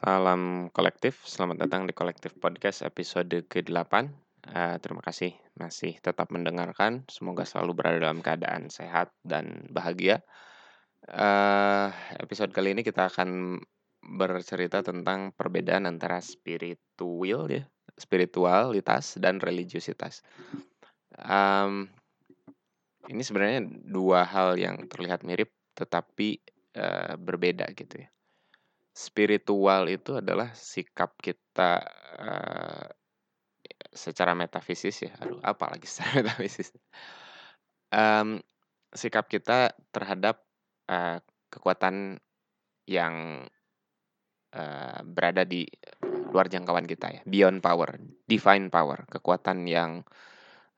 Salam kolektif, selamat datang di Kolektif Podcast episode ke-8. Uh, terima kasih masih tetap mendengarkan. Semoga selalu berada dalam keadaan sehat dan bahagia. Uh, episode kali ini kita akan bercerita tentang perbedaan antara spiritual ya, spiritualitas dan religiusitas. Um, ini sebenarnya dua hal yang terlihat mirip tetapi uh, berbeda gitu ya spiritual itu adalah sikap kita uh, secara metafisis ya. Aduh, apa lagi secara metafisis? Um, sikap kita terhadap uh, kekuatan yang uh, berada di luar jangkauan kita ya, beyond power, divine power, kekuatan yang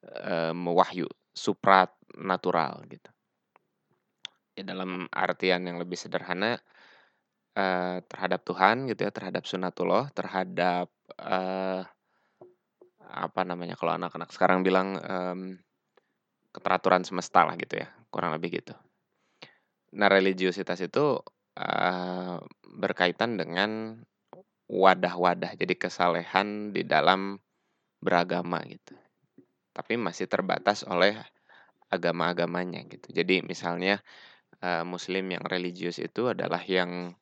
uh, mewahyu, supranatural gitu. Ya dalam artian yang lebih sederhana, uh, terhadap Tuhan gitu ya, terhadap sunatullah, terhadap uh, apa namanya kalau anak-anak sekarang bilang um, keteraturan semesta lah gitu ya, kurang lebih gitu. Nah, religiusitas itu uh, berkaitan dengan wadah-wadah, jadi kesalehan di dalam beragama gitu. Tapi masih terbatas oleh agama-agamanya gitu. Jadi misalnya Muslim yang religius itu adalah yang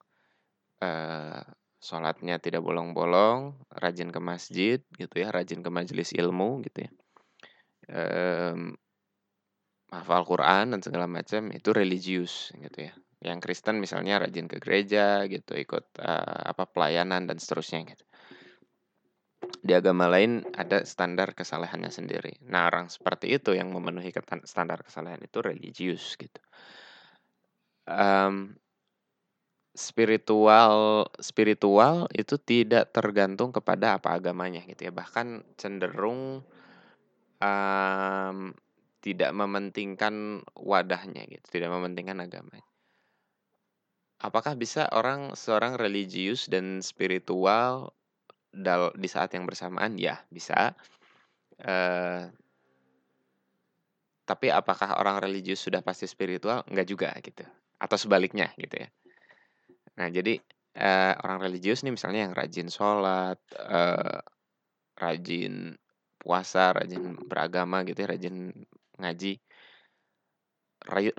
uh, sholatnya tidak bolong-bolong, rajin ke masjid gitu ya, rajin ke majelis ilmu gitu ya. Um, hafal Quran dan segala macam itu religius gitu ya. Yang Kristen misalnya rajin ke gereja gitu, ikut uh, apa pelayanan dan seterusnya gitu. Di agama lain ada standar kesalehannya sendiri. Nah, orang seperti itu yang memenuhi standar kesalehan itu religius gitu. Um, spiritual spiritual itu tidak tergantung kepada apa agamanya gitu ya. Bahkan cenderung um, tidak mementingkan wadahnya gitu. Tidak mementingkan agamanya. Apakah bisa orang seorang religius dan spiritual dal di saat yang bersamaan? Ya bisa. Uh, tapi apakah orang religius sudah pasti spiritual? Enggak juga gitu. Atau sebaliknya gitu ya Nah, jadi uh, orang religius nih misalnya yang rajin sholat, uh, rajin puasa, rajin beragama gitu ya, rajin ngaji.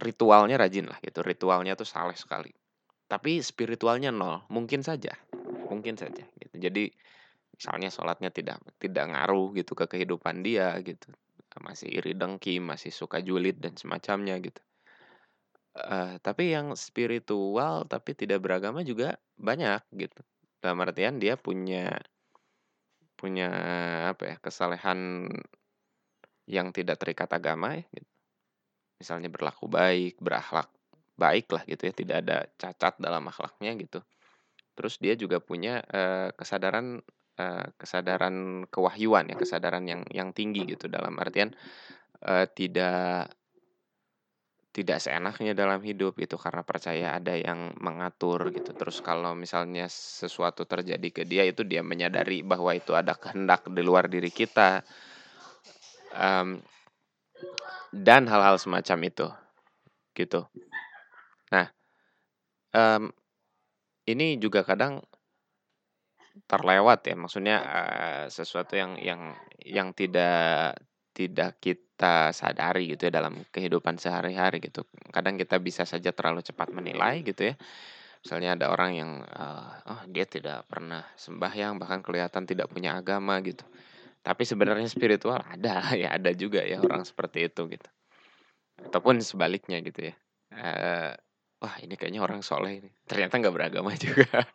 Ritualnya rajin lah gitu, ritualnya tuh saleh sekali. Tapi spiritualnya nol, mungkin saja, mungkin saja gitu. Jadi misalnya sholatnya tidak tidak ngaruh gitu ke kehidupan dia gitu, masih iri dengki, masih suka julid dan semacamnya gitu. Uh, tapi yang spiritual tapi tidak beragama juga banyak gitu. Dalam artian dia punya punya apa ya, kesalehan yang tidak terikat agama ya gitu. Misalnya berlaku baik, berakhlak baik lah gitu ya, tidak ada cacat dalam akhlaknya gitu. Terus dia juga punya uh, kesadaran uh, kesadaran kewahyuan ya, kesadaran yang yang tinggi gitu dalam artian uh, tidak tidak seenaknya dalam hidup itu karena percaya ada yang mengatur gitu. Terus kalau misalnya sesuatu terjadi ke dia itu dia menyadari bahwa itu ada kehendak di luar diri kita. Um, dan hal-hal semacam itu gitu. Nah, um, ini juga kadang terlewat ya, maksudnya uh, sesuatu yang yang yang tidak tidak kita sadari gitu ya dalam kehidupan sehari-hari gitu. Kadang kita bisa saja terlalu cepat menilai gitu ya. Misalnya ada orang yang uh, oh dia tidak pernah sembahyang bahkan kelihatan tidak punya agama gitu. Tapi sebenarnya spiritual ada ya ada juga ya orang seperti itu gitu. Ataupun sebaliknya gitu ya. Uh, wah ini kayaknya orang soleh ini. Ternyata nggak beragama juga.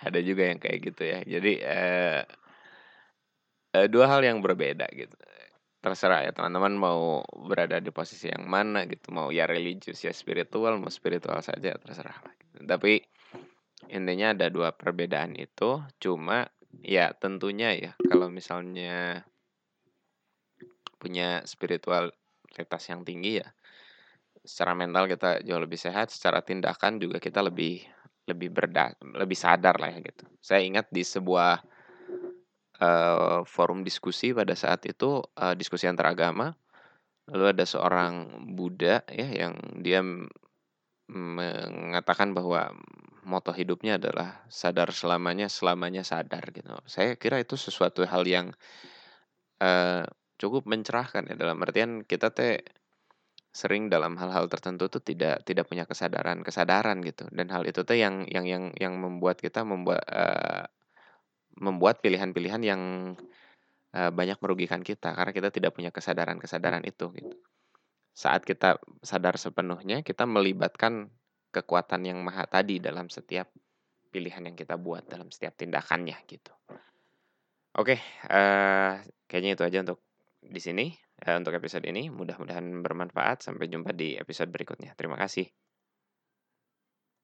ada juga yang kayak gitu ya. Jadi uh, uh, dua hal yang berbeda gitu terserah ya teman-teman mau berada di posisi yang mana gitu mau ya religius ya spiritual mau spiritual saja terserah gitu. tapi intinya ada dua perbedaan itu cuma ya tentunya ya kalau misalnya punya spiritualitas yang tinggi ya secara mental kita jauh lebih sehat secara tindakan juga kita lebih lebih berda lebih sadar lah ya gitu saya ingat di sebuah uh, forum diskusi pada saat itu uh, diskusi antar agama. Lalu ada seorang Buddha ya yang dia mengatakan bahwa moto hidupnya adalah sadar selamanya, selamanya sadar gitu. Saya kira itu sesuatu hal yang, eee, cukup mencerahkan ya dalam artian kita teh sering dalam hal-hal tertentu tuh tidak tidak punya kesadaran-kesadaran gitu dan hal itu tuh yang yang yang yang membuat kita membuat eee, membuat pilihan-pilihan yang, banyak merugikan kita karena kita tidak punya kesadaran-kesadaran itu gitu. Saat kita sadar sepenuhnya, kita melibatkan kekuatan Yang Maha tadi dalam setiap pilihan yang kita buat, dalam setiap tindakannya gitu. Oke, eee, kayaknya itu aja untuk di sini, eee, untuk episode ini. Mudah-mudahan bermanfaat. Sampai jumpa di episode berikutnya. Terima kasih.